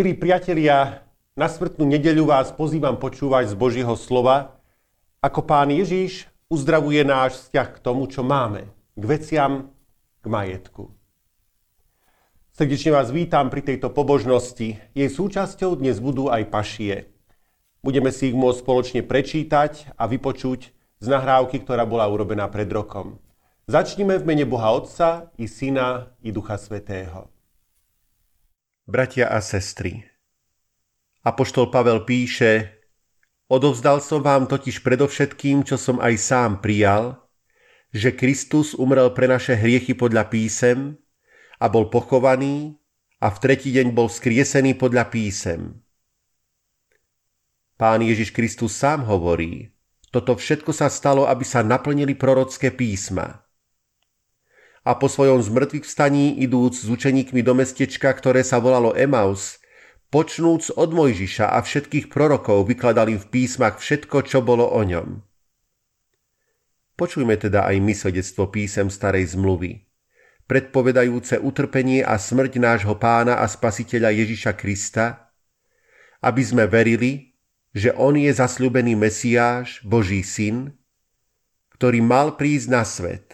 Milí priatelia, na smrtnú nedeľu vás pozývam počúvať z Božieho slova, ako pán Ježíš uzdravuje náš vzťah k tomu, čo máme, k veciam, k majetku. Srdečne vás vítam pri tejto pobožnosti. Jej súčasťou dnes budú aj pašie. Budeme si ich môcť spoločne prečítať a vypočuť z nahrávky, ktorá bola urobená pred rokom. Začnime v mene Boha Otca i Syna i Ducha Svetého. Bratia a sestry, Apoštol Pavel píše, odovzdal som vám totiž predovšetkým, čo som aj sám prijal, že Kristus umrel pre naše hriechy podľa písem a bol pochovaný a v tretí deň bol skriesený podľa písem. Pán Ježiš Kristus sám hovorí, toto všetko sa stalo, aby sa naplnili prorocké písma a po svojom zmrtvých vstaní idúc s učeníkmi do mestečka, ktoré sa volalo Emaus, počnúc od Mojžiša a všetkých prorokov vykladal im v písmach všetko, čo bolo o ňom. Počujme teda aj my svedectvo písem starej zmluvy, predpovedajúce utrpenie a smrť nášho pána a spasiteľa Ježiša Krista, aby sme verili, že On je zasľúbený Mesiáš, Boží syn, ktorý mal prísť na svet –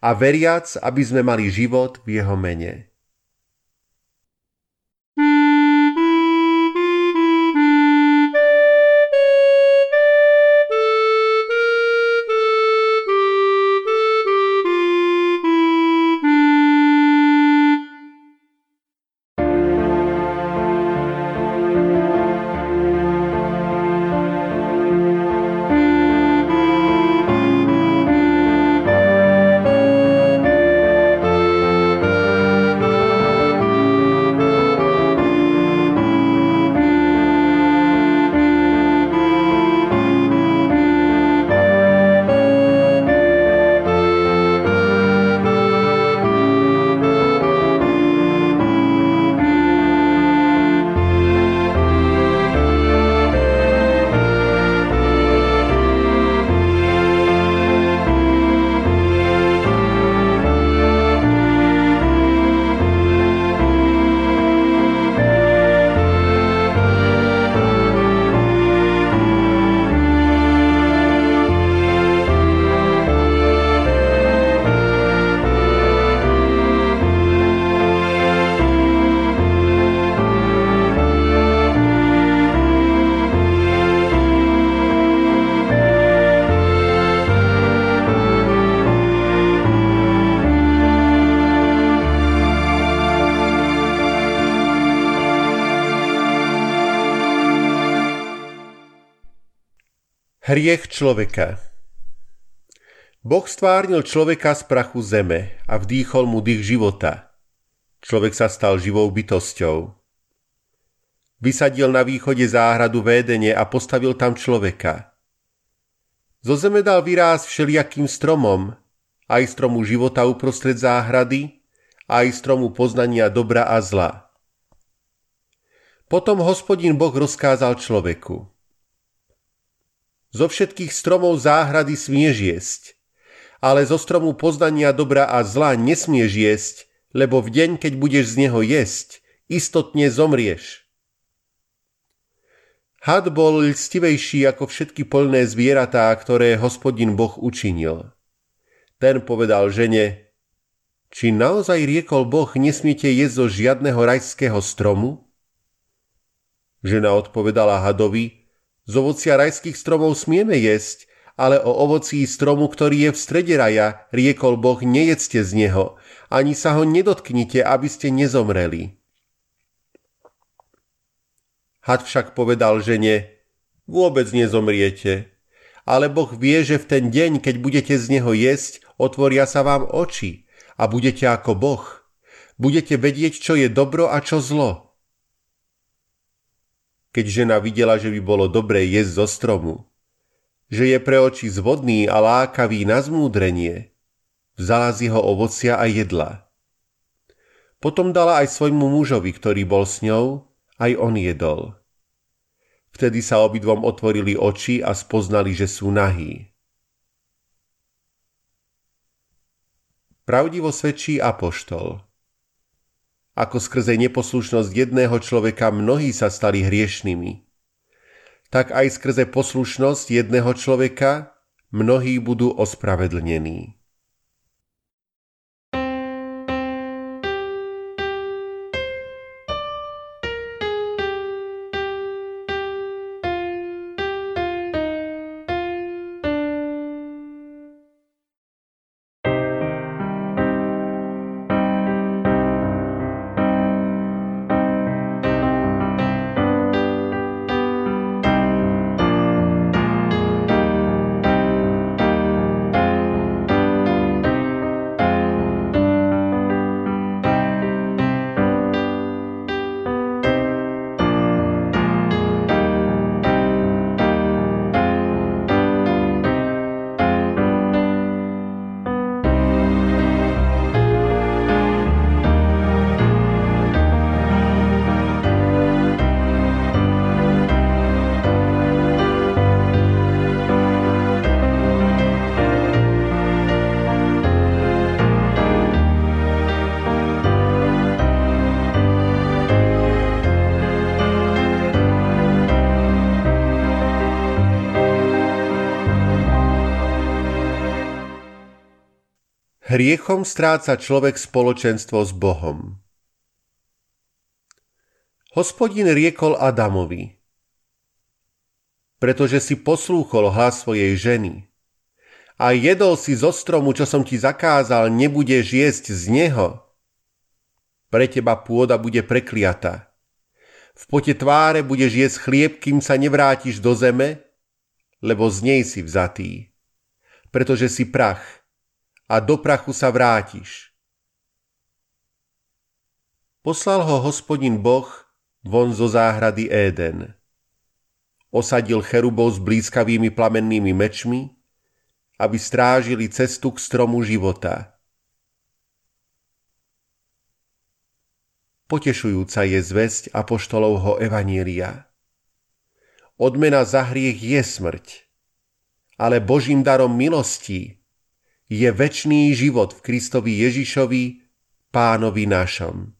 a veriac, aby sme mali život v jeho mene. Hriech človeka Boh stvárnil človeka z prachu zeme a vdýchol mu dých života. Človek sa stal živou bytosťou. Vysadil na východe záhradu Védene a postavil tam človeka. Zo zeme dal vyráz všelijakým stromom, aj stromu života uprostred záhrady, aj stromu poznania dobra a zla. Potom hospodin Boh rozkázal človeku – zo všetkých stromov záhrady smieš jesť, ale zo stromu poznania dobra a zla nesmieš jesť, lebo v deň, keď budeš z neho jesť, istotne zomrieš. Had bol lstivejší ako všetky polné zvieratá, ktoré hospodin Boh učinil. Ten povedal žene, či naozaj riekol Boh, nesmiete jesť zo žiadneho rajského stromu? Žena odpovedala hadovi, z ovocia rajských stromov smieme jesť, ale o ovocí stromu, ktorý je v strede raja, riekol Boh, nejedzte z neho, ani sa ho nedotknite, aby ste nezomreli. Had však povedal žene, vôbec nezomriete, ale Boh vie, že v ten deň, keď budete z neho jesť, otvoria sa vám oči a budete ako Boh. Budete vedieť, čo je dobro a čo zlo. Keď žena videla, že by bolo dobré jesť zo stromu, že je pre oči zvodný a lákavý na zmúdrenie, vzala z jeho ovocia a jedla. Potom dala aj svojmu mužovi, ktorý bol s ňou, aj on jedol. Vtedy sa obidvom otvorili oči a spoznali, že sú nahí. Pravdivo svedčí apoštol. Ako skrze neposlušnosť jedného človeka mnohí sa stali hriešnými, tak aj skrze poslušnosť jedného človeka mnohí budú ospravedlnení. Hriechom stráca človek spoločenstvo s Bohom. Hospodin riekol Adamovi, pretože si poslúchol hlas svojej ženy a jedol si zo stromu, čo som ti zakázal, nebudeš jesť z neho, pre teba pôda bude prekliata. V pote tváre budeš jesť chlieb, kým sa nevrátiš do zeme, lebo z nej si vzatý, pretože si prach a do prachu sa vrátiš. Poslal ho hospodin Boh von zo záhrady Éden. Osadil cherubov s blízkavými plamennými mečmi, aby strážili cestu k stromu života. Potešujúca je zväzť apoštolovho evanília. Odmena za hriech je smrť, ale Božím darom milostí je väčší život v Kristovi Ježišovi, pánovi našom.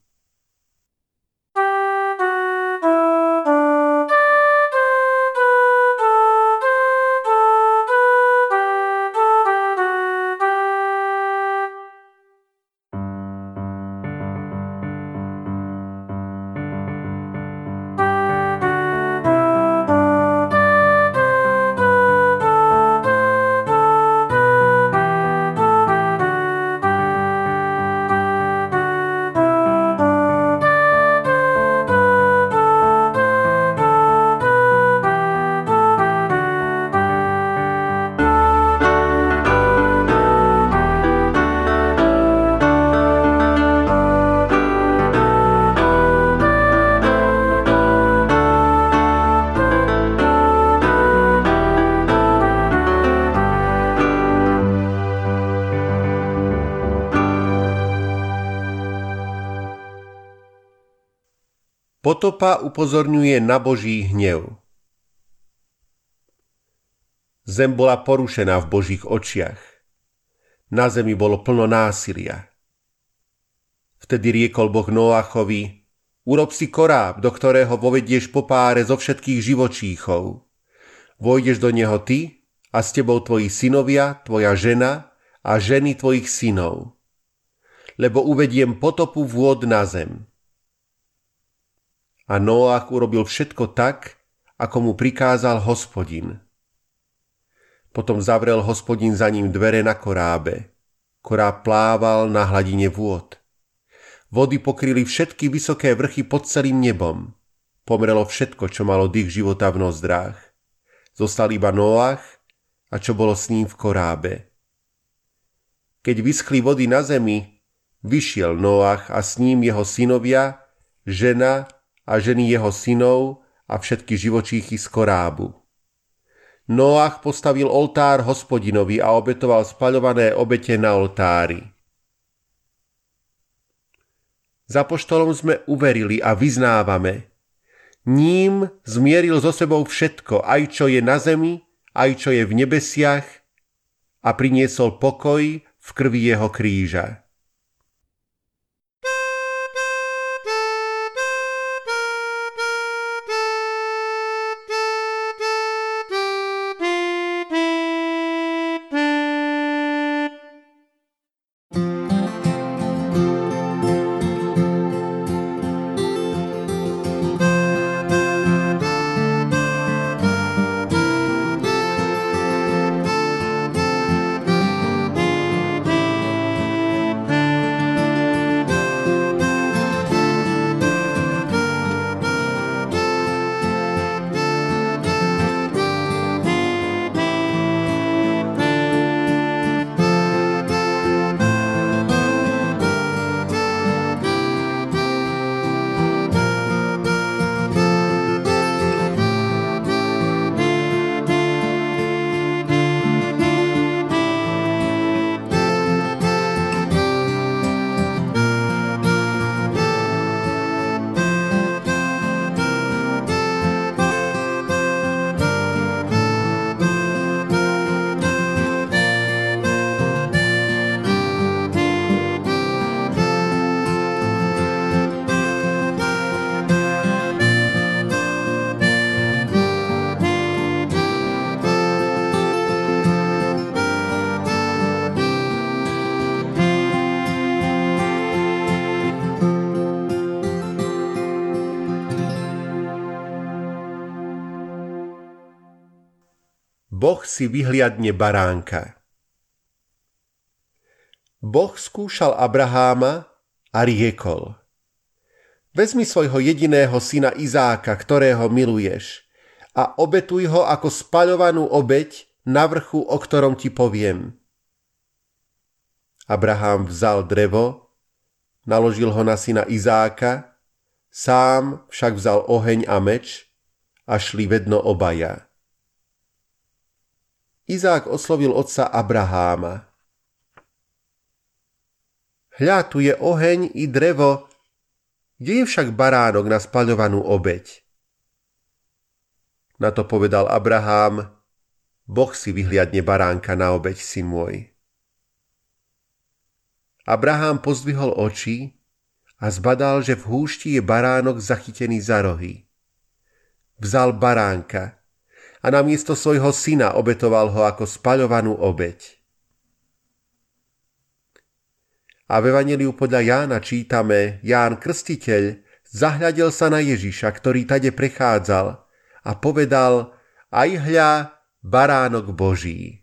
Potopa upozorňuje na Boží hnev. Zem bola porušená v Božích očiach. Na zemi bolo plno násilia. Vtedy riekol Boh Noachovi, urob si koráb, do ktorého vovedieš po páre zo všetkých živočíchov. Vojdeš do neho ty a s tebou tvoji synovia, tvoja žena a ženy tvojich synov. Lebo uvediem potopu vôd na zem a Noach urobil všetko tak, ako mu prikázal hospodin. Potom zavrel hospodin za ním dvere na korábe. Koráb plával na hladine vôd. Vody pokryli všetky vysoké vrchy pod celým nebom. Pomrelo všetko, čo malo dých života v nozdrách. Zostal iba Noach a čo bolo s ním v korábe. Keď vyschli vody na zemi, vyšiel Noach a s ním jeho synovia, žena a ženy jeho synov a všetky živočíchy z korábu. Noach postavil oltár hospodinovi a obetoval spaľované obete na oltári. Za poštolom sme uverili a vyznávame. Ním zmieril so sebou všetko, aj čo je na zemi, aj čo je v nebesiach a priniesol pokoj v krvi jeho kríža. Boh si vyhliadne baránka. Boh skúšal Abraháma a riekol. Vezmi svojho jediného syna Izáka, ktorého miluješ, a obetuj ho ako spaľovanú obeď na vrchu, o ktorom ti poviem. Abraham vzal drevo, naložil ho na syna Izáka, sám však vzal oheň a meč a šli vedno obaja. Izák oslovil otca Abraháma. Hľa, tu je oheň i drevo, kde je však baránok na spaľovanú obeď? Na to povedal Abrahám, Boh si vyhliadne baránka na obeď, syn môj. Abraham pozdvihol oči a zbadal, že v húšti je baránok zachytený za rohy. Vzal baránka a namiesto svojho syna obetoval ho ako spaľovanú obeď. A v Evangeliu podľa Jána čítame, Ján Krstiteľ zahľadil sa na Ježiša, ktorý tade prechádzal a povedal, aj hľa, baránok Boží.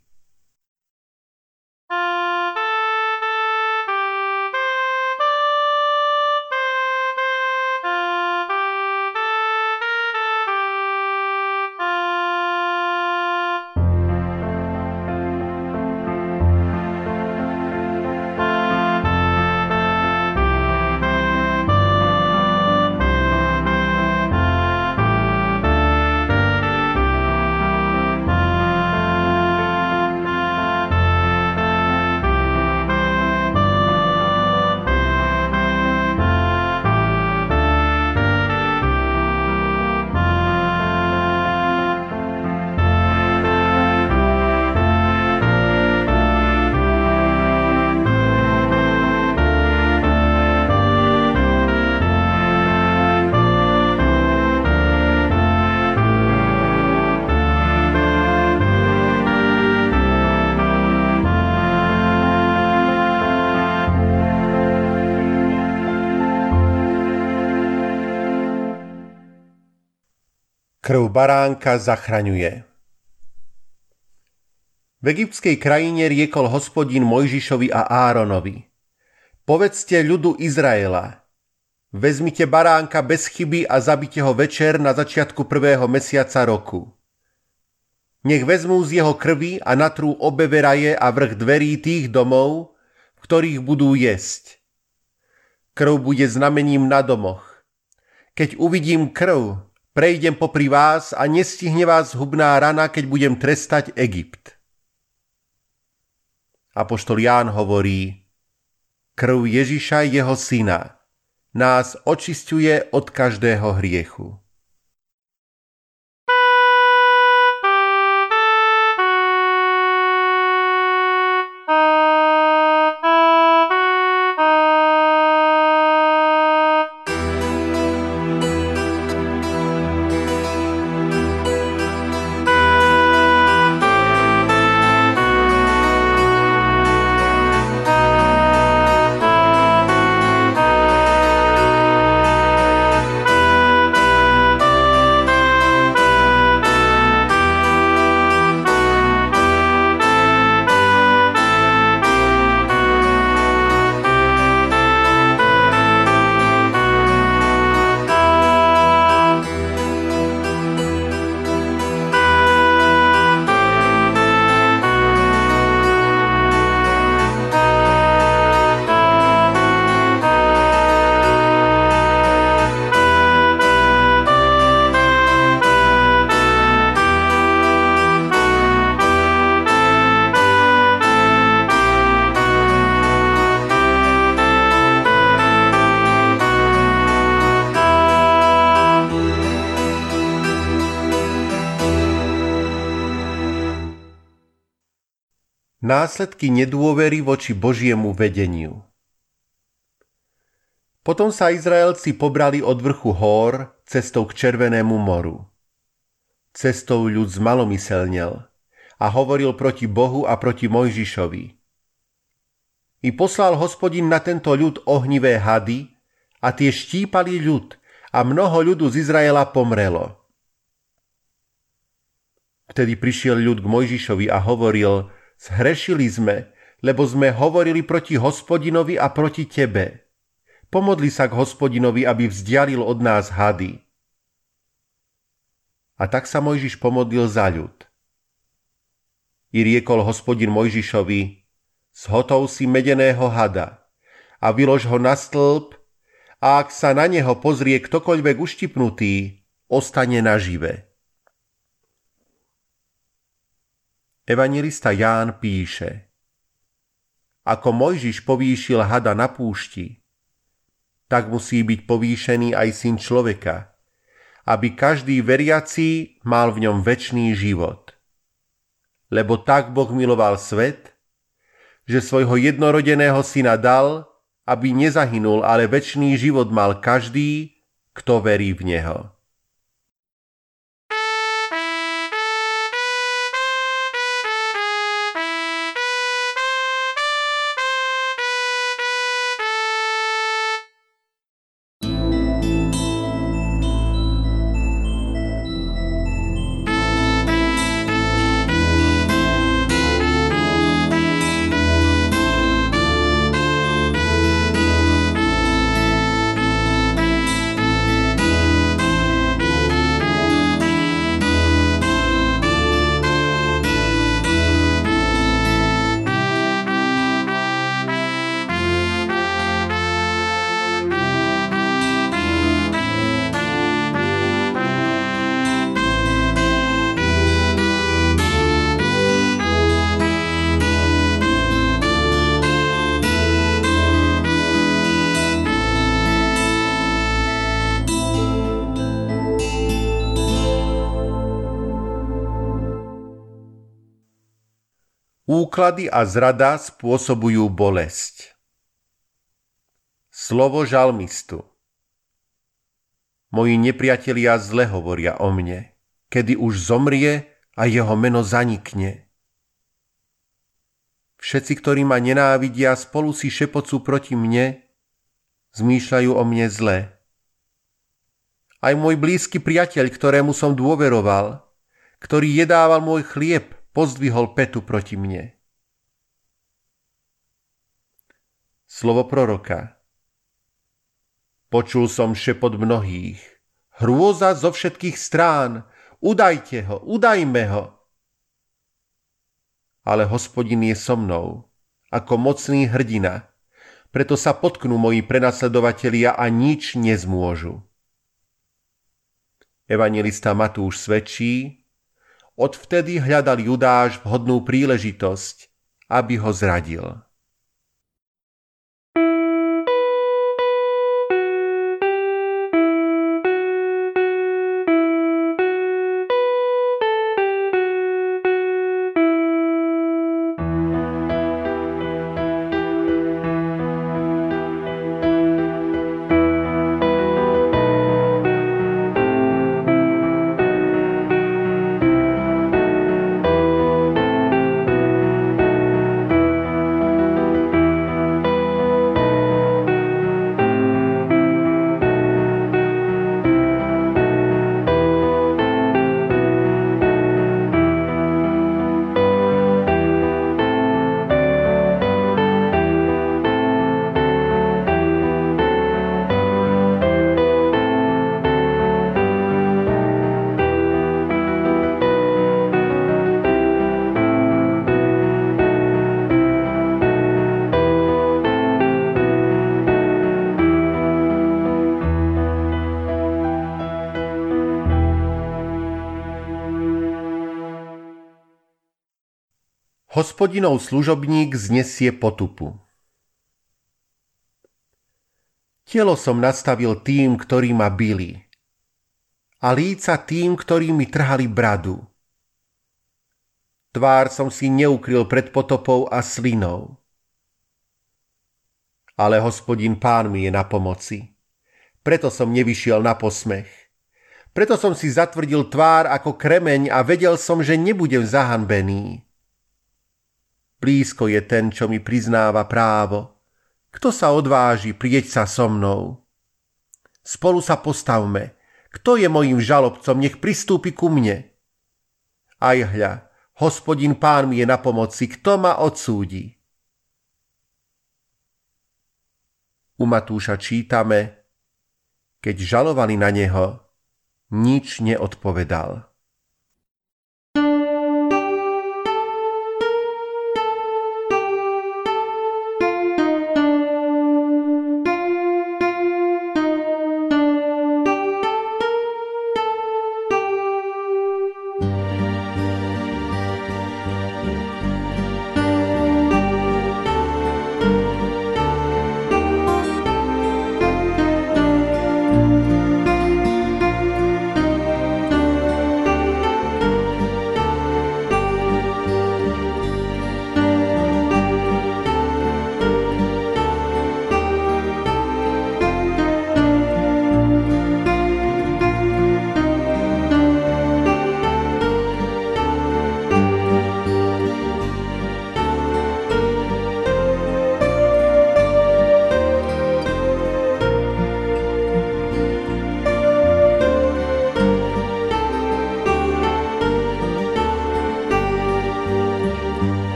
Baránka zachraňuje. V egyptskej krajine riekol hospodín Mojžišovi a Áronovi. Povedzte ľudu Izraela, vezmite baránka bez chyby a zabite ho večer na začiatku prvého mesiaca roku. Nech vezmú z jeho krvi a natrú obe veraje a vrch dverí tých domov, v ktorých budú jesť. Krv bude znamením na domoch. Keď uvidím krv, prejdem popri vás a nestihne vás hubná rana, keď budem trestať Egypt. Apoštol Ján hovorí, krv Ježiša jeho syna nás očistuje od každého hriechu. Následky nedôvery voči Božiemu vedeniu. Potom sa Izraelci pobrali od vrchu hór cestou k Červenému moru. Cestou ľud zmalomyselnel a hovoril proti Bohu a proti Mojžišovi. I poslal hospodin na tento ľud ohnivé hady a tie štípali ľud a mnoho ľudu z Izraela pomrelo. Vtedy prišiel ľud k Mojžišovi a hovoril, zhrešili sme, lebo sme hovorili proti hospodinovi a proti tebe. Pomodli sa k hospodinovi, aby vzdialil od nás hady. A tak sa Mojžiš pomodlil za ľud. I riekol hospodin Mojžišovi, zhotov si medeného hada a vylož ho na stĺp a ak sa na neho pozrie ktokoľvek uštipnutý, ostane nažive. Evangelista Ján píše Ako Mojžiš povýšil hada na púšti, tak musí byť povýšený aj syn človeka, aby každý veriaci mal v ňom väčší život. Lebo tak Boh miloval svet, že svojho jednorodeného syna dal, aby nezahynul, ale väčší život mal každý, kto verí v Neho. Úklady a zrada spôsobujú bolesť. Slovo žalmistu Moji nepriatelia zle hovoria o mne, kedy už zomrie a jeho meno zanikne. Všetci, ktorí ma nenávidia, spolu si šepocú proti mne, zmýšľajú o mne zle. Aj môj blízky priateľ, ktorému som dôveroval, ktorý jedával môj chlieb, pozdvihol petu proti mne. Slovo proroka Počul som šepot mnohých. Hrôza zo všetkých strán. Udajte ho, udajme ho. Ale hospodin je so mnou, ako mocný hrdina. Preto sa potknú moji prenasledovatelia a nič nezmôžu. Evangelista Matúš svedčí, Odvtedy hľadal Judáš vhodnú príležitosť, aby ho zradil. Hospodinov služobník znesie potupu. Telo som nastavil tým, ktorí ma bili, a líca tým, ktorí mi trhali bradu. Tvár som si neukryl pred potopou a slinou. Ale hospodin pán mi je na pomoci. Preto som nevyšiel na posmech. Preto som si zatvrdil tvár ako kremeň a vedel som, že nebudem zahanbený. Blízko je ten, čo mi priznáva právo. Kto sa odváži prieť sa so mnou? Spolu sa postavme. Kto je mojím žalobcom, nech pristúpi ku mne. Aj hľa, hospodin pán mi je na pomoci, kto ma odsúdi? U Matúša čítame, keď žalovali na neho, nič neodpovedal.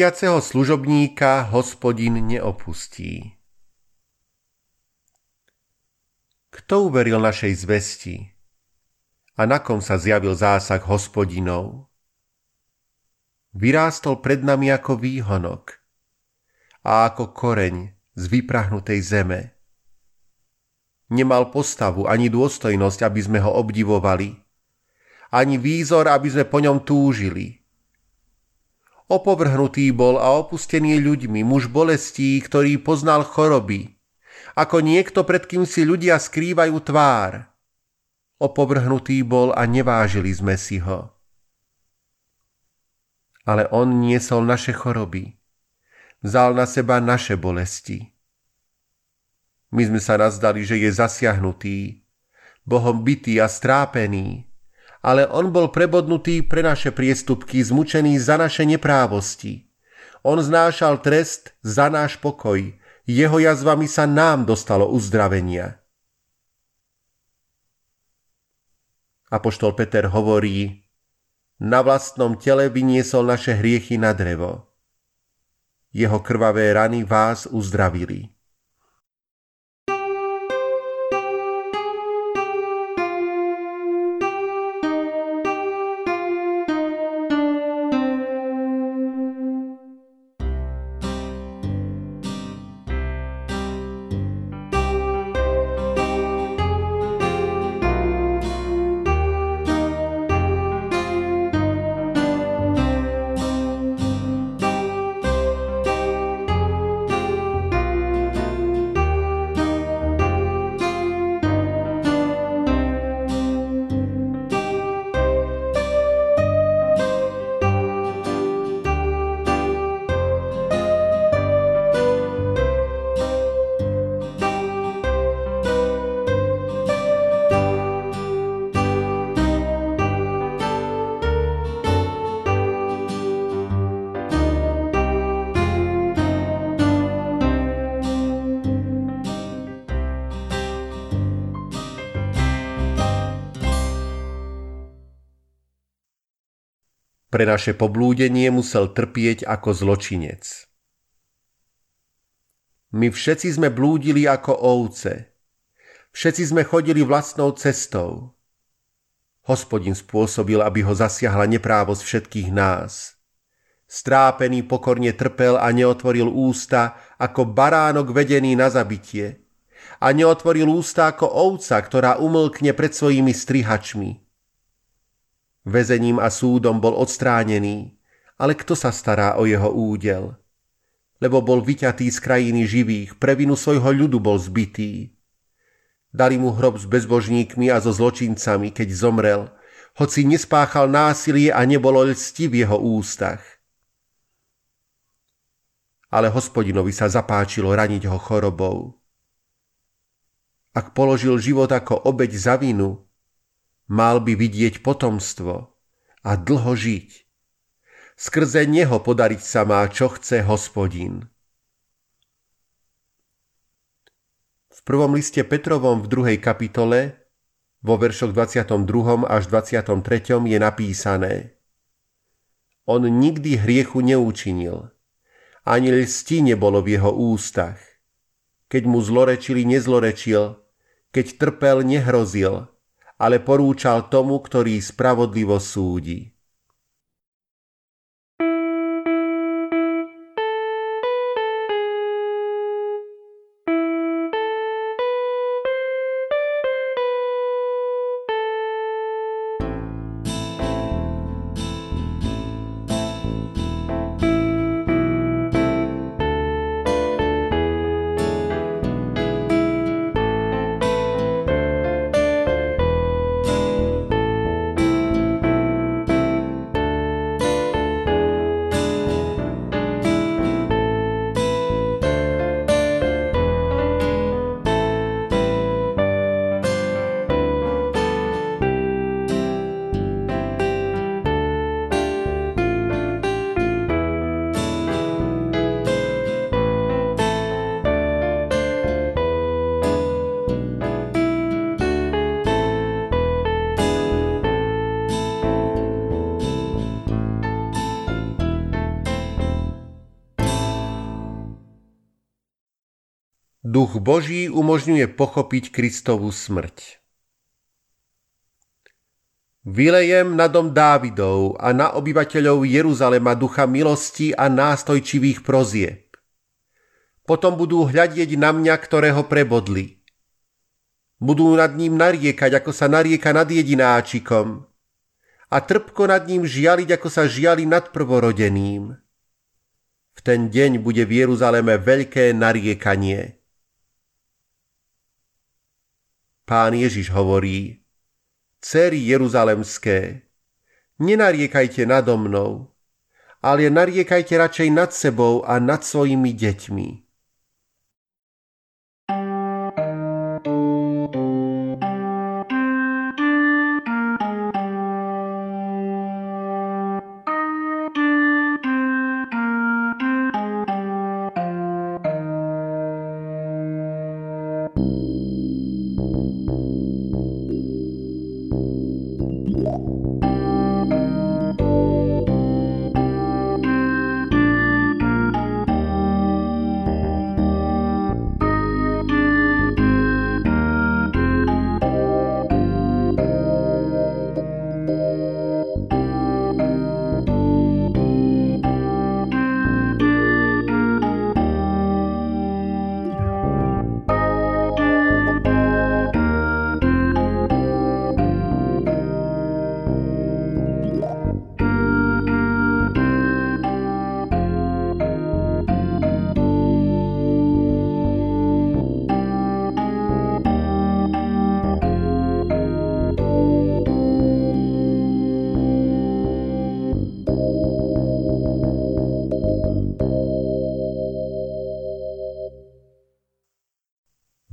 Trpiaceho služobníka hospodin neopustí. Kto uveril našej zvesti? A na kom sa zjavil zásah hospodinov? Vyrástol pred nami ako výhonok a ako koreň z vyprahnutej zeme. Nemal postavu ani dôstojnosť, aby sme ho obdivovali, ani výzor, aby sme po ňom túžili – Opovrhnutý bol a opustený ľuďmi, muž bolestí, ktorý poznal choroby, ako niekto, pred kým si ľudia skrývajú tvár. Opovrhnutý bol a nevážili sme si ho. Ale on niesol naše choroby. Vzal na seba naše bolesti. My sme sa nazdali, že je zasiahnutý, Bohom bytý a strápený, ale on bol prebodnutý pre naše priestupky, zmučený za naše neprávosti. On znášal trest za náš pokoj, jeho jazvami sa nám dostalo uzdravenia. Apoštol Peter hovorí, na vlastnom tele vyniesol naše hriechy na drevo. Jeho krvavé rany vás uzdravili. Pre naše poblúdenie musel trpieť ako zločinec. My všetci sme blúdili ako ovce. Všetci sme chodili vlastnou cestou. Hospodin spôsobil, aby ho zasiahla neprávosť všetkých nás. Strápený pokorne trpel a neotvoril ústa ako baránok vedený na zabitie. A neotvoril ústa ako ovca, ktorá umlkne pred svojimi strihačmi. Vezením a súdom bol odstránený, ale kto sa stará o jeho údel? Lebo bol vyťatý z krajiny živých, pre vinu svojho ľudu bol zbytý. Dali mu hrob s bezbožníkmi a so zločincami, keď zomrel, hoci nespáchal násilie a nebolo lsti v jeho ústach. Ale hospodinovi sa zapáčilo raniť ho chorobou. Ak položil život ako obeď za vinu, mal by vidieť potomstvo a dlho žiť. Skrze neho podariť sa má, čo chce hospodin. V prvom liste Petrovom v druhej kapitole, vo veršoch 22. až 23. je napísané On nikdy hriechu neučinil, ani lsti nebolo v jeho ústach. Keď mu zlorečili, nezlorečil, keď trpel, nehrozil, ale porúčal tomu, ktorý spravodlivo súdi. Duch Boží umožňuje pochopiť Kristovú smrť. Vylejem na dom Dávidov a na obyvateľov Jeruzalema ducha milosti a nástojčivých prozieb. Potom budú hľadieť na mňa, ktorého prebodli. Budú nad ním nariekať, ako sa narieka nad jedináčikom a trpko nad ním žialiť, ako sa žiali nad prvorodeným. V ten deň bude v Jeruzaleme veľké nariekanie. Pán Ježiš hovorí, Cery Jeruzalemské, nenariekajte nado mnou, ale nariekajte radšej nad sebou a nad svojimi deťmi.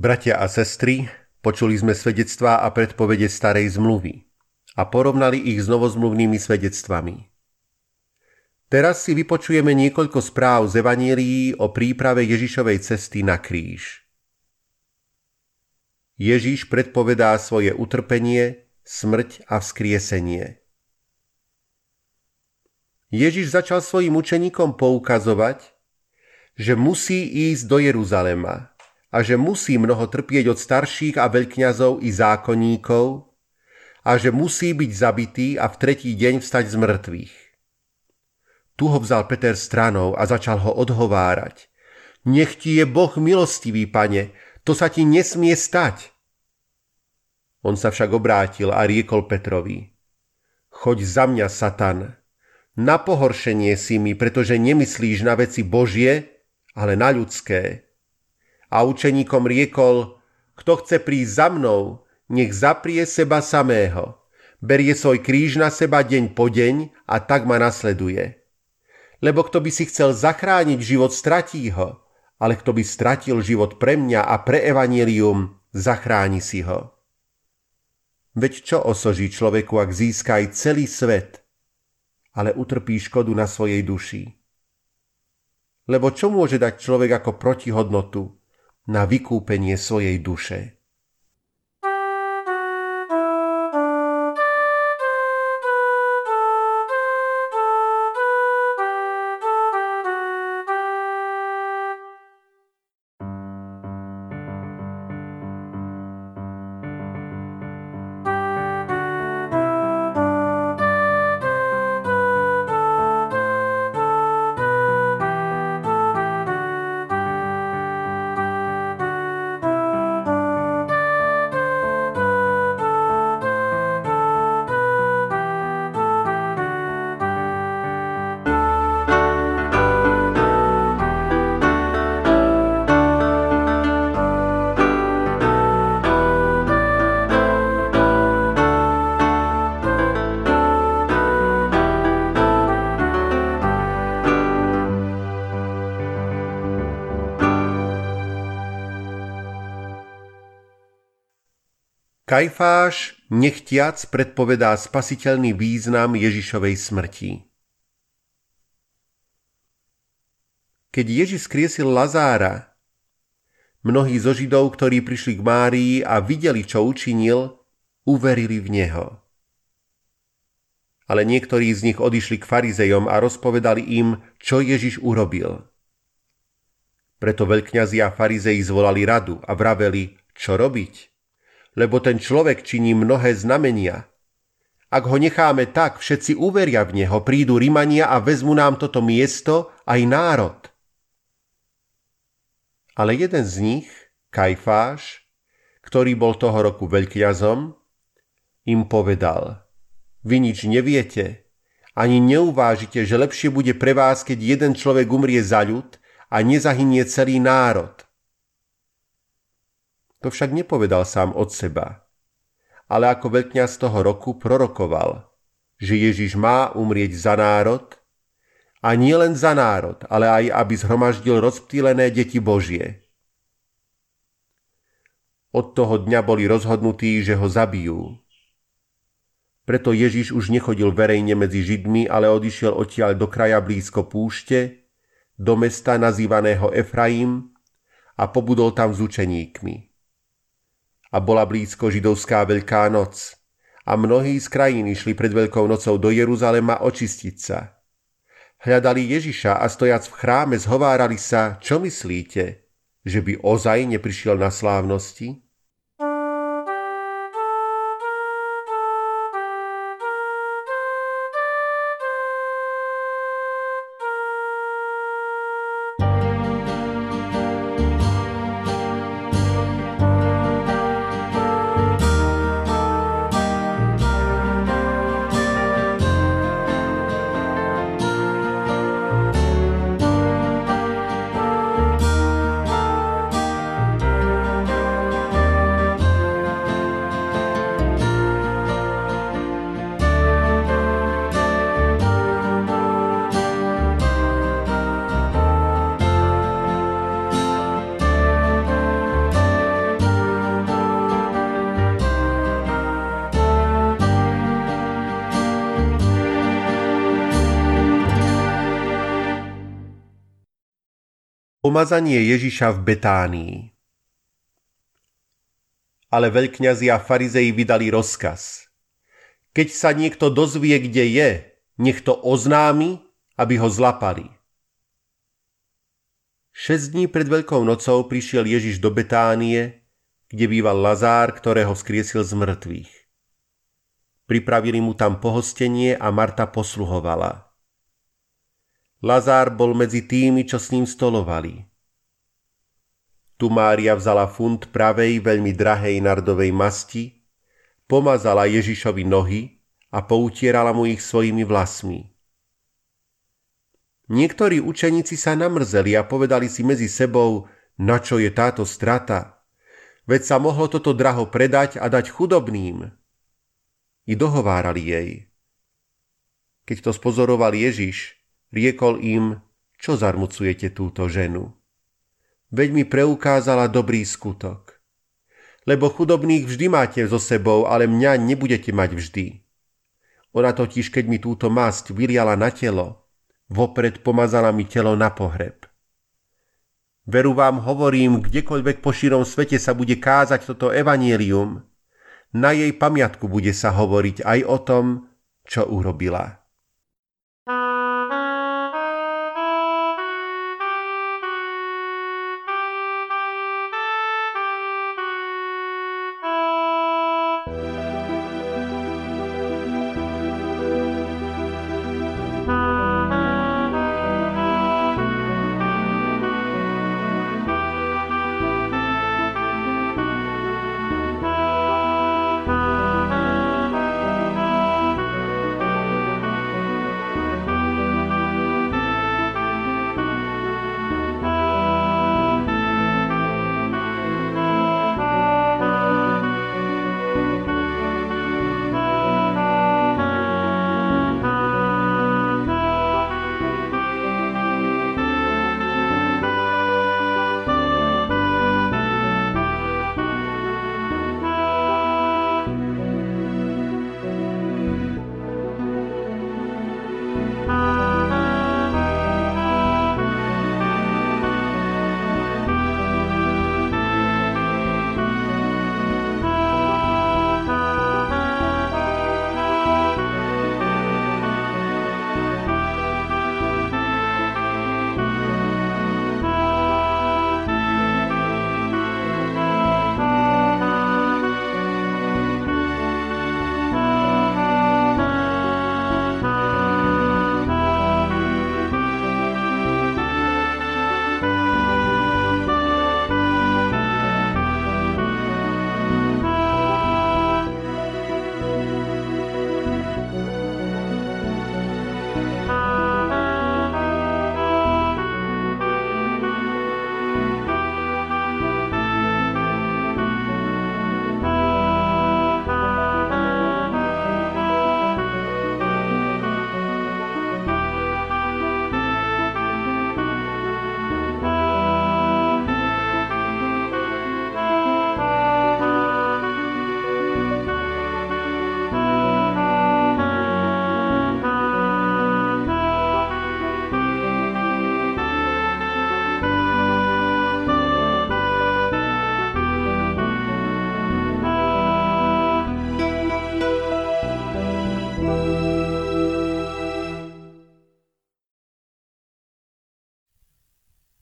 Bratia a sestry, počuli sme svedectvá a predpovede starej zmluvy a porovnali ich s novozmluvnými svedectvami. Teraz si vypočujeme niekoľko správ z Evanílií o príprave Ježišovej cesty na kríž. Ježiš predpovedá svoje utrpenie, smrť a vzkriesenie. Ježiš začal svojim učeníkom poukazovať, že musí ísť do Jeruzalema, a že musí mnoho trpieť od starších a veľkňazov i zákonníkov a že musí byť zabitý a v tretí deň vstať z mŕtvych. Tu ho vzal Peter stranou a začal ho odhovárať. Nech ti je Boh milostivý, pane, to sa ti nesmie stať. On sa však obrátil a riekol Petrovi. Choď za mňa, Satan. Na pohoršenie si mi, pretože nemyslíš na veci Božie, ale na ľudské a učeníkom riekol, kto chce prísť za mnou, nech zaprie seba samého. Berie svoj kríž na seba deň po deň a tak ma nasleduje. Lebo kto by si chcel zachrániť život, stratí ho, ale kto by stratil život pre mňa a pre evanelium, zachráni si ho. Veď čo osoží človeku, ak získa aj celý svet, ale utrpí škodu na svojej duši? Lebo čo môže dať človek ako protihodnotu, na vykúpenie svojej duše. Kajfáš nechtiac predpovedá spasiteľný význam Ježišovej smrti. Keď Ježiš skriesil Lazára, mnohí zo Židov, ktorí prišli k Márii a videli, čo učinil, uverili v Neho. Ale niektorí z nich odišli k farizejom a rozpovedali im, čo Ježiš urobil. Preto veľkňazi a farizei zvolali radu a vraveli, čo robiť lebo ten človek činí mnohé znamenia. Ak ho necháme tak, všetci uveria v neho, prídu Rimania a vezmu nám toto miesto aj národ. Ale jeden z nich, Kajfáš, ktorý bol toho roku veľkňazom, im povedal, vy nič neviete, ani neuvážite, že lepšie bude pre vás, keď jeden človek umrie za ľud a nezahynie celý národ. To však nepovedal sám od seba, ale ako z toho roku prorokoval, že Ježiš má umrieť za národ a nie len za národ, ale aj aby zhromaždil rozptýlené deti Božie. Od toho dňa boli rozhodnutí, že ho zabijú. Preto Ježiš už nechodil verejne medzi Židmi, ale odišiel odtiaľ do kraja blízko púšte, do mesta nazývaného Efraim a pobudol tam s učeníkmi a bola blízko židovská veľká noc. A mnohí z krajín išli pred veľkou nocou do Jeruzalema očistiť sa. Hľadali Ježiša a stojac v chráme zhovárali sa, čo myslíte, že by ozaj neprišiel na slávnosti? Pomazanie Ježiša v Betánii Ale veľkňazi a farizei vydali rozkaz. Keď sa niekto dozvie, kde je, nech to oznámi, aby ho zlapali. Šesť dní pred Veľkou nocou prišiel Ježiš do Betánie, kde býval Lazár, ktorého vzkriesil z mŕtvych. Pripravili mu tam pohostenie a Marta posluhovala. Lazár bol medzi tými, čo s ním stolovali. Tu Mária vzala funt pravej, veľmi drahej nardovej masti, pomazala Ježišovi nohy a poutierala mu ich svojimi vlasmi. Niektorí učeníci sa namrzeli a povedali si medzi sebou, na čo je táto strata. Veď sa mohlo toto draho predať a dať chudobným. I dohovárali jej. Keď to spozoroval Ježiš, Riekol im, čo zarmucujete túto ženu. Veď mi preukázala dobrý skutok. Lebo chudobných vždy máte so sebou, ale mňa nebudete mať vždy. Ona totiž, keď mi túto masť vyliala na telo, vopred pomazala mi telo na pohreb. Veru vám hovorím, kdekoľvek po širom svete sa bude kázať toto evanílium, na jej pamiatku bude sa hovoriť aj o tom, čo urobila.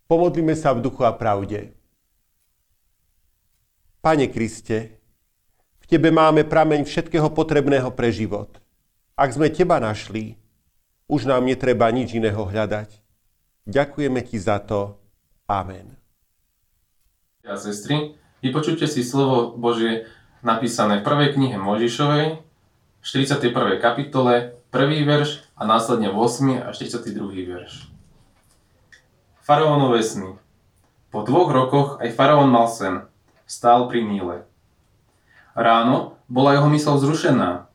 Pomodlíme sa v duchu a pravde. Pane Kriste, v Tebe máme prameň všetkého potrebného pre život. Ak sme Teba našli, už nám netreba nič iného hľadať. Ďakujeme Ti za to. Amen. A sestry, vypočujte si slovo Božie napísané v prvej knihe Možišovej, 41. kapitole, 1. verš a následne 8. až 42. verš. Faraónové sny. Po dvoch rokoch aj faraón mal sen. Stál pri Níle. Ráno bola jeho mysl zrušená.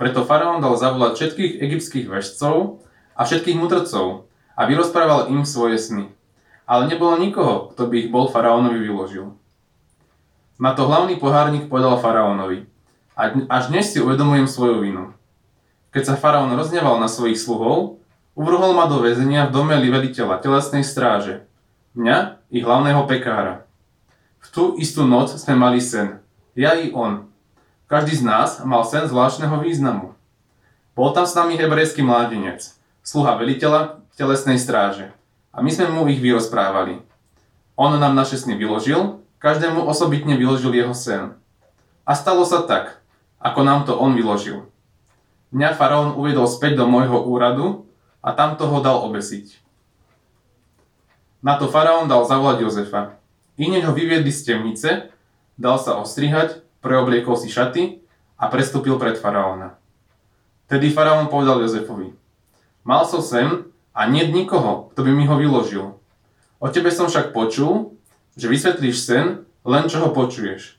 Preto faraón dal zavolať všetkých egyptských vešcov a všetkých mudrcov a vyrozprával im svoje sny. Ale nebolo nikoho, kto by ich bol faraónovi vyložil. Na to hlavný pohárnik povedal faraónovi. Až dnes si uvedomujem svoju vinu. Keď sa faraón rozneval na svojich sluhov, Uvrhol ma do väzenia v dome veliteľa telesnej stráže, mňa i hlavného pekára. V tú istú noc sme mali sen, ja i on. Každý z nás mal sen zvláštneho významu. Bol tam s nami hebrejský mládenec, sluha veliteľa telesnej stráže. A my sme mu ich vyrozprávali. On nám naše sny vyložil, každému osobitne vyložil jeho sen. A stalo sa tak, ako nám to on vyložil. Mňa faraón uviedol späť do môjho úradu a tam toho dal obesiť. Na to faraón dal zavolať Jozefa. Ineď ho vyviedli z temnice, dal sa ostrihať, preobliekol si šaty a prestúpil pred faraóna. Tedy faraón povedal Jozefovi, mal som sem a nie nikoho, kto by mi ho vyložil. O tebe som však počul, že vysvetlíš sen, len čo ho počuješ.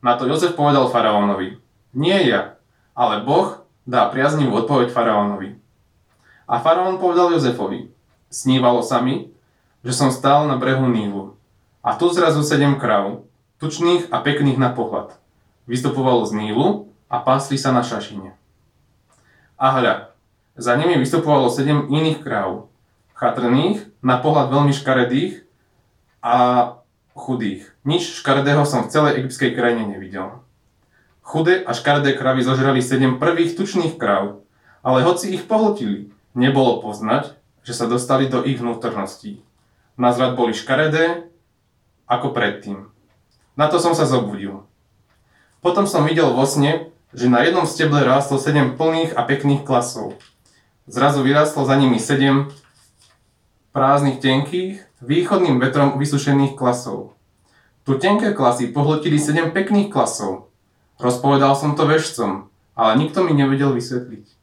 Na to Jozef povedal faraónovi, nie ja, ale Boh dá priaznivú odpoveď faraónovi. A faraón povedal Jozefovi, snívalo sa mi, že som stál na brehu Nílu. A tu zrazu sedem kráv, tučných a pekných na pohľad. Vystupovalo z Nílu a pásli sa na šašine. A hľa, za nimi vystupovalo sedem iných kráv, chatrných, na pohľad veľmi škaredých a chudých. Nič škaredého som v celej egyptskej krajine nevidel. Chudé a škaredé kravy zožrali sedem prvých tučných krav, ale hoci ich pohltili, nebolo poznať, že sa dostali do ich vnútorností. Nazrad boli škaredé ako predtým. Na to som sa zobudil. Potom som videl vo sne, že na jednom steble rástlo sedem plných a pekných klasov. Zrazu vyrástlo za nimi sedem prázdnych tenkých, východným vetrom vysušených klasov. Tu tenké klasy pohltili sedem pekných klasov. Rozpovedal som to vešcom, ale nikto mi nevedel vysvetliť.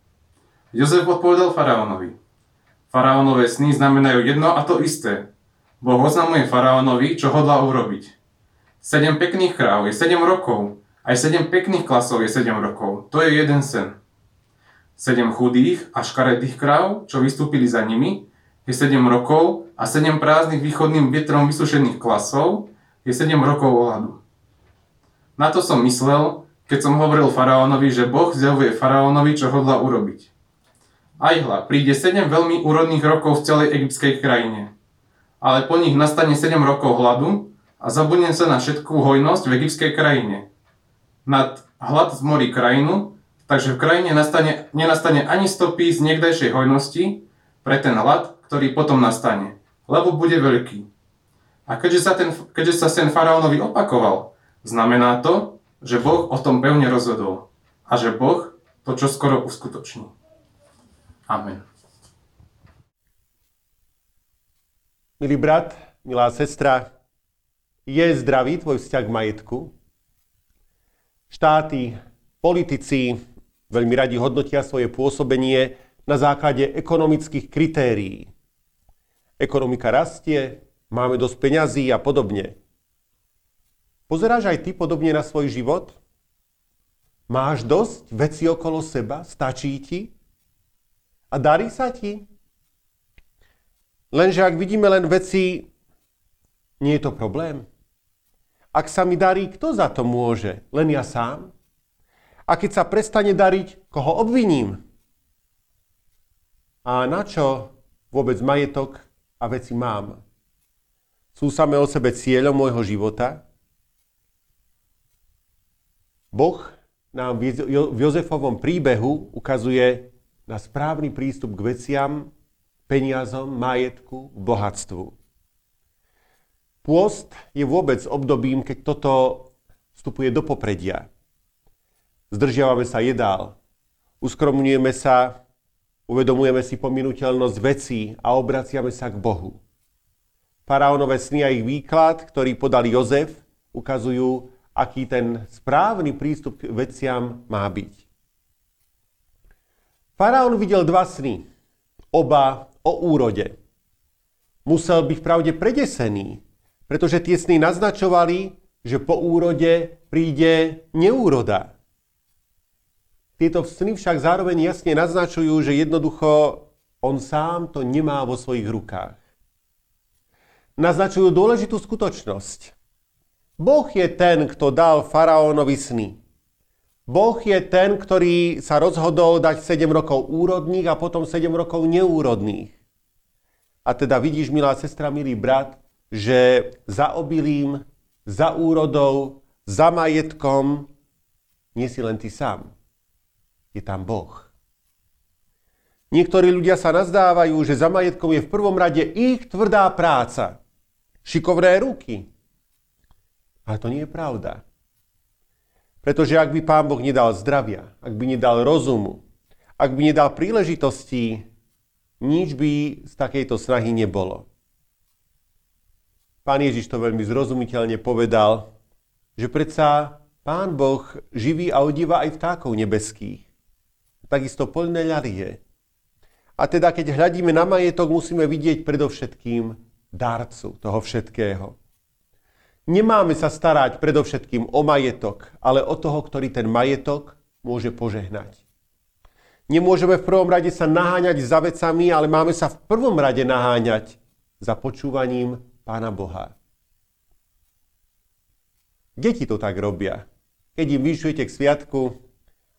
Jozef odpovedal faraónovi. Faraónové sny znamenajú jedno a to isté. Boh oznamuje faraónovi, čo hodlá urobiť. Sedem pekných kráv je sedem rokov, aj sedem pekných klasov je sedem rokov. To je jeden sen. Sedem chudých a škaredých kráv, čo vystúpili za nimi, je 7 rokov a 7 prázdnych východným vietrom vysušených klasov je 7 rokov ohľadu. Na to som myslel, keď som hovoril faraónovi, že Boh zjavuje faraónovi, čo hodla urobiť. Aj hla, príde 7 veľmi úrodných rokov v celej egyptskej krajine. Ale po nich nastane 7 rokov hladu a zabudne sa na všetkú hojnosť v egyptskej krajine. Nad hlad z mori krajinu, takže v krajine nastane, nenastane ani stopy z niekdajšej hojnosti pre ten hlad, ktorý potom nastane, lebo bude veľký. A keďže sa, ten, keďže sa sen faraónovi opakoval, znamená to, že Boh o tom pevne rozhodol a že Boh to čo skoro uskutoční. Amen. Milý brat, milá sestra, je zdravý tvoj vzťah k majetku? Štáty, politici veľmi radi hodnotia svoje pôsobenie na základe ekonomických kritérií ekonomika rastie, máme dosť peňazí a podobne. Pozeráš aj ty podobne na svoj život? Máš dosť veci okolo seba? Stačí ti? A darí sa ti? Lenže ak vidíme len veci, nie je to problém. Ak sa mi darí, kto za to môže? Len ja sám? A keď sa prestane dariť, koho obviním? A na čo vôbec majetok a veci mám, sú samé o sebe cieľom môjho života? Boh nám v Jozefovom príbehu ukazuje na správny prístup k veciam, peniazom, majetku, bohatstvu. Pôst je vôbec obdobím, keď toto vstupuje do popredia. Zdržiavame sa jedál, uskromňujeme sa Uvedomujeme si pominuteľnosť vecí a obraciame sa k Bohu. Faraónové sny a ich výklad, ktorý podal Jozef, ukazujú, aký ten správny prístup k veciam má byť. Faraón videl dva sny, oba o úrode. Musel byť pravde predesený, pretože tie sny naznačovali, že po úrode príde neúroda. Tieto sny však zároveň jasne naznačujú, že jednoducho on sám to nemá vo svojich rukách. Naznačujú dôležitú skutočnosť. Boh je ten, kto dal faraónovi sny. Boh je ten, ktorý sa rozhodol dať 7 rokov úrodných a potom 7 rokov neúrodných. A teda vidíš, milá sestra, milý brat, že za obilím, za úrodou, za majetkom nie si len ty sám je tam Boh. Niektorí ľudia sa nazdávajú, že za majetkom je v prvom rade ich tvrdá práca, šikovné ruky. Ale to nie je pravda. Pretože ak by Pán Boh nedal zdravia, ak by nedal rozumu, ak by nedal príležitosti, nič by z takejto snahy nebolo. Pán Ježiš to veľmi zrozumiteľne povedal, že predsa Pán Boh živí a odíva aj vtákov nebeských takisto poľné ľarie. A teda, keď hľadíme na majetok, musíme vidieť predovšetkým darcu toho všetkého. Nemáme sa starať predovšetkým o majetok, ale o toho, ktorý ten majetok môže požehnať. Nemôžeme v prvom rade sa naháňať za vecami, ale máme sa v prvom rade naháňať za počúvaním Pána Boha. Deti to tak robia. Keď im vyšujete k sviatku,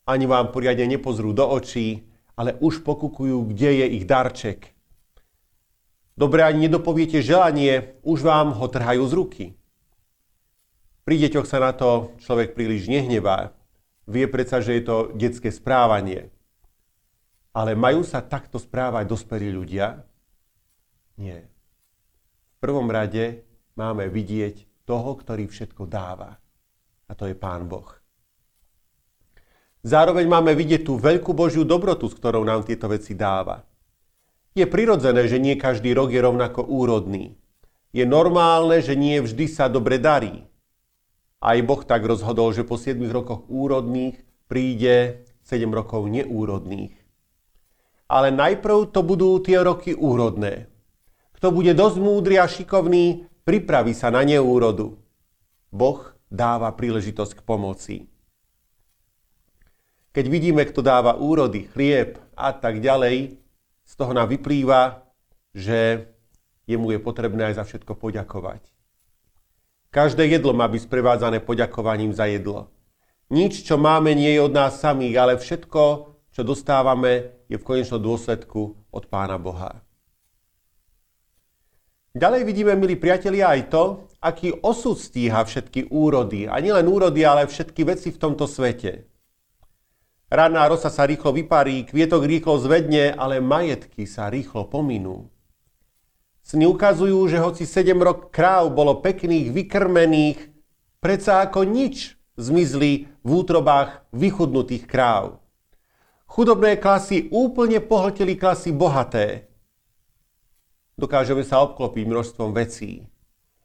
ani vám poriadne nepozrú do očí, ale už pokukujú, kde je ich darček. Dobre ani nedopoviete želanie, už vám ho trhajú z ruky. Pri deťoch sa na to človek príliš nehnevá. Vie predsa, že je to detské správanie. Ale majú sa takto správať dospelí ľudia? Nie. V prvom rade máme vidieť toho, ktorý všetko dáva. A to je Pán Boh. Zároveň máme vidieť tú veľkú Božiu dobrotu, s ktorou nám tieto veci dáva. Je prirodzené, že nie každý rok je rovnako úrodný. Je normálne, že nie vždy sa dobre darí. Aj Boh tak rozhodol, že po 7 rokoch úrodných príde 7 rokov neúrodných. Ale najprv to budú tie roky úrodné. Kto bude dosť múdry a šikovný, pripraví sa na neúrodu. Boh dáva príležitosť k pomoci. Keď vidíme, kto dáva úrody, chlieb a tak ďalej, z toho nám vyplýva, že jemu je potrebné aj za všetko poďakovať. Každé jedlo má byť sprevádzané poďakovaním za jedlo. Nič, čo máme, nie je od nás samých, ale všetko, čo dostávame, je v konečnom dôsledku od Pána Boha. Ďalej vidíme, milí priatelia, aj to, aký osud stíha všetky úrody. A nielen úrody, ale všetky veci v tomto svete. Ranná rosa sa rýchlo vyparí, kvietok rýchlo zvedne, ale majetky sa rýchlo pominú. Sny ukazujú, že hoci 7 rok kráv bolo pekných, vykrmených, predsa ako nič zmizli v útrobách vychudnutých kráv. Chudobné klasy úplne pohltili klasy bohaté. Dokážeme sa obklopiť množstvom vecí.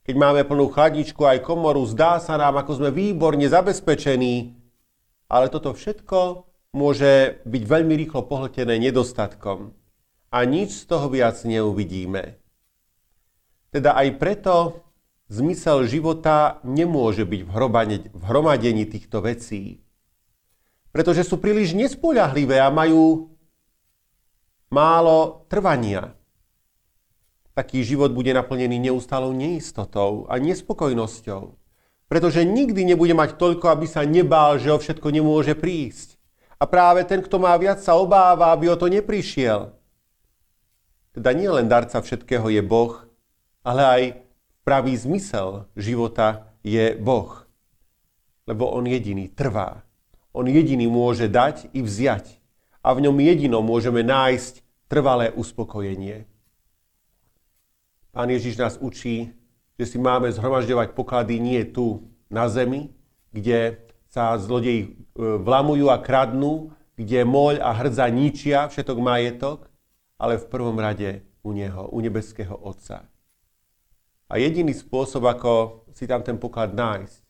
Keď máme plnú chladničku aj komoru, zdá sa nám, ako sme výborne zabezpečení, ale toto všetko môže byť veľmi rýchlo pohltené nedostatkom a nič z toho viac neuvidíme. Teda aj preto zmysel života nemôže byť v hromadení týchto vecí. Pretože sú príliš nespoľahlivé a majú málo trvania. Taký život bude naplnený neustálou neistotou a nespokojnosťou. Pretože nikdy nebude mať toľko, aby sa nebál, že o všetko nemôže prísť. A práve ten, kto má viac, sa obáva, aby o to neprišiel. Teda nie len darca všetkého je Boh, ale aj pravý zmysel života je Boh. Lebo On jediný trvá. On jediný môže dať i vziať. A v ňom jedinom môžeme nájsť trvalé uspokojenie. Pán Ježiš nás učí, že si máme zhromažďovať poklady nie tu na zemi, kde sa zlodeji e, vlamujú a kradnú, kde moľ a hrdza ničia všetok majetok, ale v prvom rade u Neho, u nebeského Otca. A jediný spôsob, ako si tam ten poklad nájsť,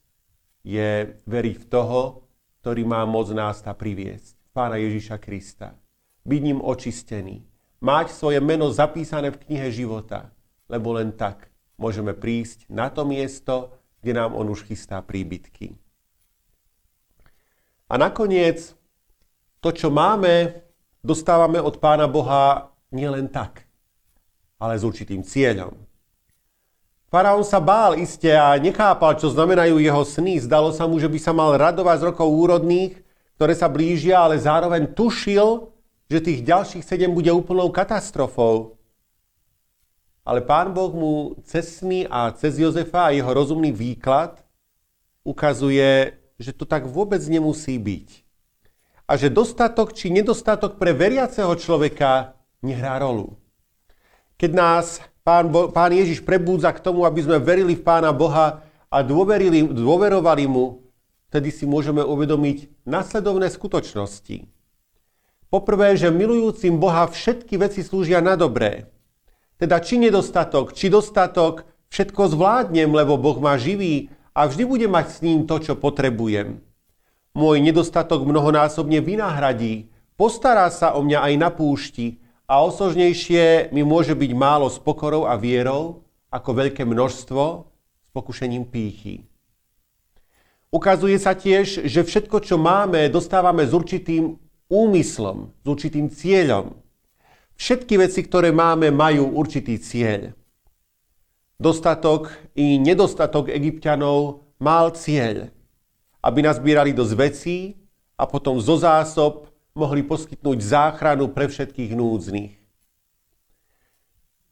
je veriť v toho, ktorý má moc nás tá priviesť, Pána Ježiša Krista. Byť ním očistený. Mať svoje meno zapísané v knihe života, lebo len tak môžeme prísť na to miesto, kde nám on už chystá príbytky. A nakoniec, to, čo máme, dostávame od Pána Boha nielen tak, ale s určitým cieľom. Faraón sa bál iste a nechápal, čo znamenajú jeho sny. Zdalo sa mu, že by sa mal radovať z rokov úrodných, ktoré sa blížia, ale zároveň tušil, že tých ďalších sedem bude úplnou katastrofou. Ale pán Boh mu cez sny a cez Jozefa a jeho rozumný výklad ukazuje, že to tak vôbec nemusí byť. A že dostatok či nedostatok pre veriaceho človeka nehrá rolu. Keď nás pán, Bo- pán Ježiš prebúdza k tomu, aby sme verili v Pána Boha a dôverili, dôverovali mu, vtedy si môžeme uvedomiť nasledovné skutočnosti. Poprvé, že milujúcim Boha všetky veci slúžia na dobré. Teda či nedostatok, či dostatok, všetko zvládnem, lebo Boh ma živí a vždy budem mať s ním to, čo potrebujem. Môj nedostatok mnohonásobne vynahradí, postará sa o mňa aj na púšti a osožnejšie mi môže byť málo s pokorou a vierou, ako veľké množstvo s pokušením pýchy. Ukazuje sa tiež, že všetko, čo máme, dostávame s určitým úmyslom, s určitým cieľom. Všetky veci, ktoré máme, majú určitý cieľ. Dostatok i nedostatok egyptianov mal cieľ, aby nazbierali dosť vecí a potom zo zásob mohli poskytnúť záchranu pre všetkých núdznych.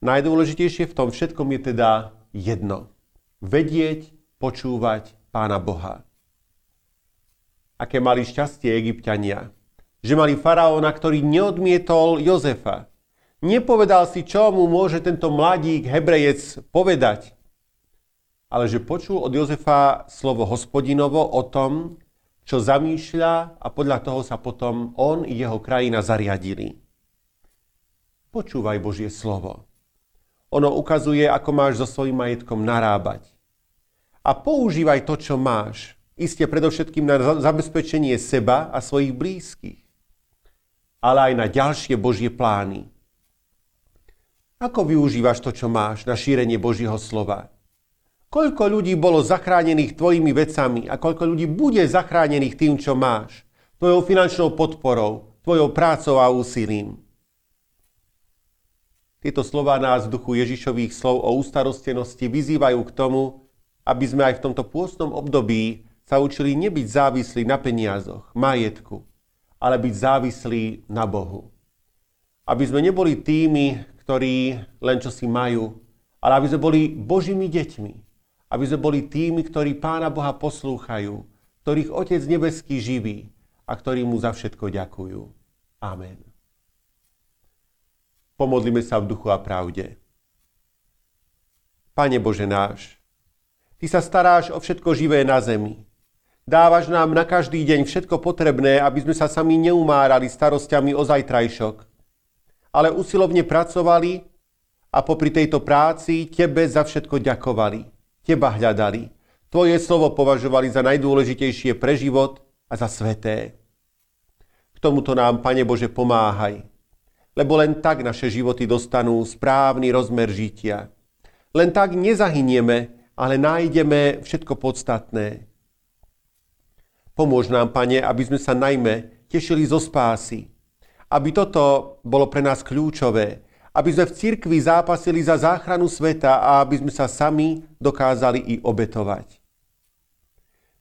Najdôležitejšie v tom všetkom je teda jedno. Vedieť, počúvať Pána Boha. Aké mali šťastie egyptiania, že mali faraóna, ktorý neodmietol Jozefa. Nepovedal si, čo mu môže tento mladík, hebrejec, povedať, ale že počul od Jozefa slovo hospodinovo o tom, čo zamýšľa a podľa toho sa potom on i jeho krajina zariadili. Počúvaj Božie slovo. Ono ukazuje, ako máš so svojím majetkom narábať. A používaj to, čo máš. Isté predovšetkým na zabezpečenie seba a svojich blízkych. Ale aj na ďalšie Božie plány. Ako využívaš to, čo máš na šírenie Božieho slova? Koľko ľudí bolo zachránených tvojimi vecami a koľko ľudí bude zachránených tým, čo máš, tvojou finančnou podporou, tvojou prácou a úsilím. Tieto slova nás v duchu Ježišových slov o ústarostenosti vyzývajú k tomu, aby sme aj v tomto pôstnom období sa učili nebyť závislí na peniazoch, majetku, ale byť závislí na Bohu. Aby sme neboli tými, ktorí len čo si majú, ale aby sme boli Božími deťmi, aby sme boli tými, ktorí Pána Boha poslúchajú, ktorých Otec nebeský živí a ktorí mu za všetko ďakujú. Amen. Pomodlíme sa v duchu a pravde. Pane Bože náš, Ty sa staráš o všetko živé na zemi. Dávaš nám na každý deň všetko potrebné, aby sme sa sami neumárali starostiami o zajtrajšok, ale usilovne pracovali a popri tejto práci Tebe za všetko ďakovali. Teba hľadali. Tvoje slovo považovali za najdôležitejšie pre život a za sveté. K tomuto nám, Pane Bože, pomáhaj. Lebo len tak naše životy dostanú správny rozmer žitia. Len tak nezahynieme, ale nájdeme všetko podstatné. Pomôž nám, Pane, aby sme sa najmä tešili zo spásy. Aby toto bolo pre nás kľúčové, aby sme v cirkvi zápasili za záchranu sveta a aby sme sa sami dokázali i obetovať.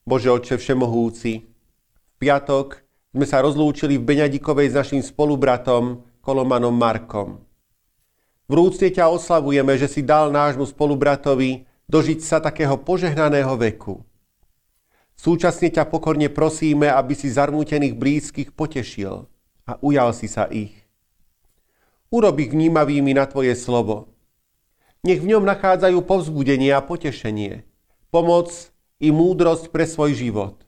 Bože Otče Všemohúci, v piatok sme sa rozlúčili v Beňadikovej s našim spolubratom Kolomanom Markom. Vrúcne ťa oslavujeme, že si dal nášmu spolubratovi dožiť sa takého požehnaného veku. Súčasne ťa pokorne prosíme, aby si zarmútených blízkych potešil a ujal si sa ich. Urob ich vnímavými na Tvoje slovo. Nech v ňom nachádzajú povzbudenie a potešenie, pomoc i múdrosť pre svoj život.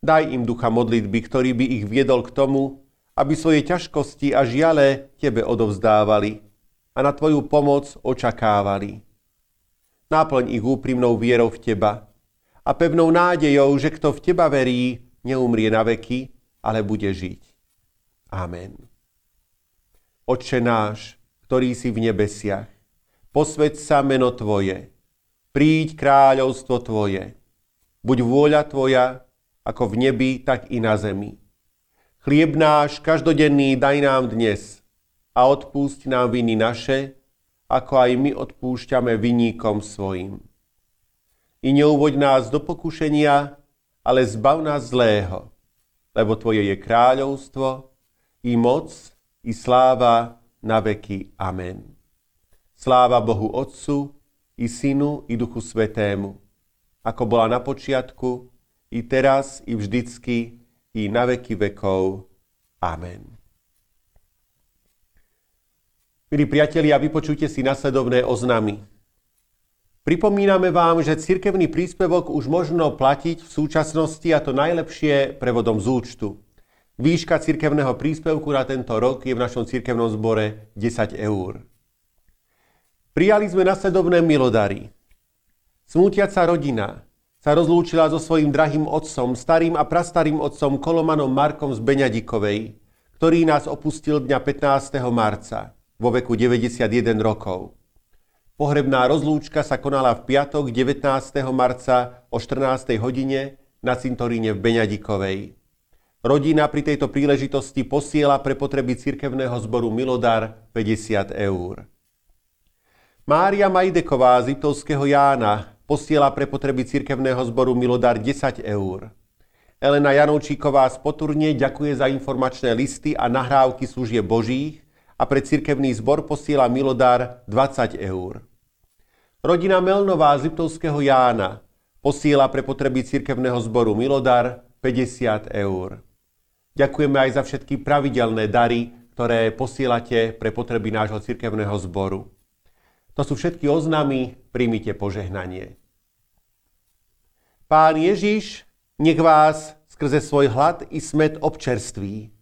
Daj im ducha modlitby, ktorý by ich viedol k tomu, aby svoje ťažkosti a žiale Tebe odovzdávali a na Tvoju pomoc očakávali. Náplň ich úprimnou vierou v Teba a pevnou nádejou, že kto v Teba verí, neumrie na veky, ale bude žiť. Amen. Oče náš, ktorý si v nebesiach, posveď sa meno Tvoje, príď kráľovstvo Tvoje, buď vôľa Tvoja, ako v nebi, tak i na zemi. Chlieb náš každodenný daj nám dnes a odpúšť nám viny naše, ako aj my odpúšťame viníkom svojim. I neuvoď nás do pokušenia, ale zbav nás zlého, lebo Tvoje je kráľovstvo, i moc, i sláva na veky. Amen. Sláva Bohu Otcu, i Synu, i Duchu Svetému, ako bola na počiatku, i teraz, i vždycky, i na veky vekov. Amen. Milí priatelia, vypočujte si nasledovné oznamy. Pripomíname vám, že cirkevný príspevok už možno platiť v súčasnosti a to najlepšie prevodom z účtu. Výška cirkevného príspevku na tento rok je v našom cirkevnom zbore 10 eur. Prijali sme nasledovné milodary. Smútiaca rodina sa rozlúčila so svojím drahým otcom, starým a prastarým otcom Kolomanom Markom z Beňadikovej, ktorý nás opustil dňa 15. marca vo veku 91 rokov. Pohrebná rozlúčka sa konala v piatok 19. marca o 14. hodine na cintoríne v Beňadikovej. Rodina pri tejto príležitosti posiela pre potreby cirkevného zboru Milodar 50 eur. Mária Majdeková z Iptovského Jána posiela pre potreby cirkevného zboru Milodar 10 eur. Elena Janoučíková z Poturne ďakuje za informačné listy a nahrávky služie Božích a pre cirkevný zbor posiela milodár 20 eur. Rodina Melnová z Liptovského Jána posiela pre potreby cirkevného zboru milodár 50 eur. Ďakujeme aj za všetky pravidelné dary, ktoré posielate pre potreby nášho cirkevného zboru. To sú všetky oznámy, príjmite požehnanie. Pán Ježiš, nech vás skrze svoj hlad i smet občerství.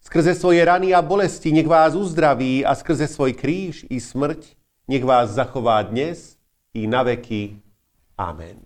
Skrze svoje rany a bolesti nech vás uzdraví a skrze svoj kríž i smrť nech vás zachová dnes i na veky. Amen.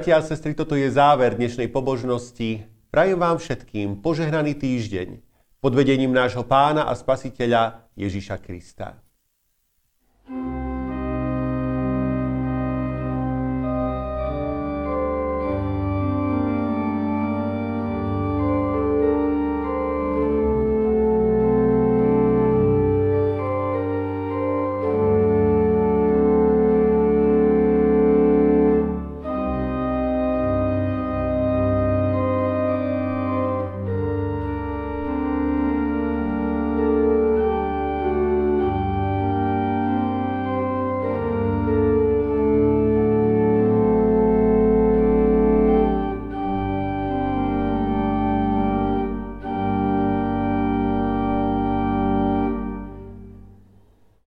Bratia a sestry, toto je záver dnešnej pobožnosti. Prajem vám všetkým požehnaný týždeň pod vedením nášho pána a spasiteľa Ježiša Krista.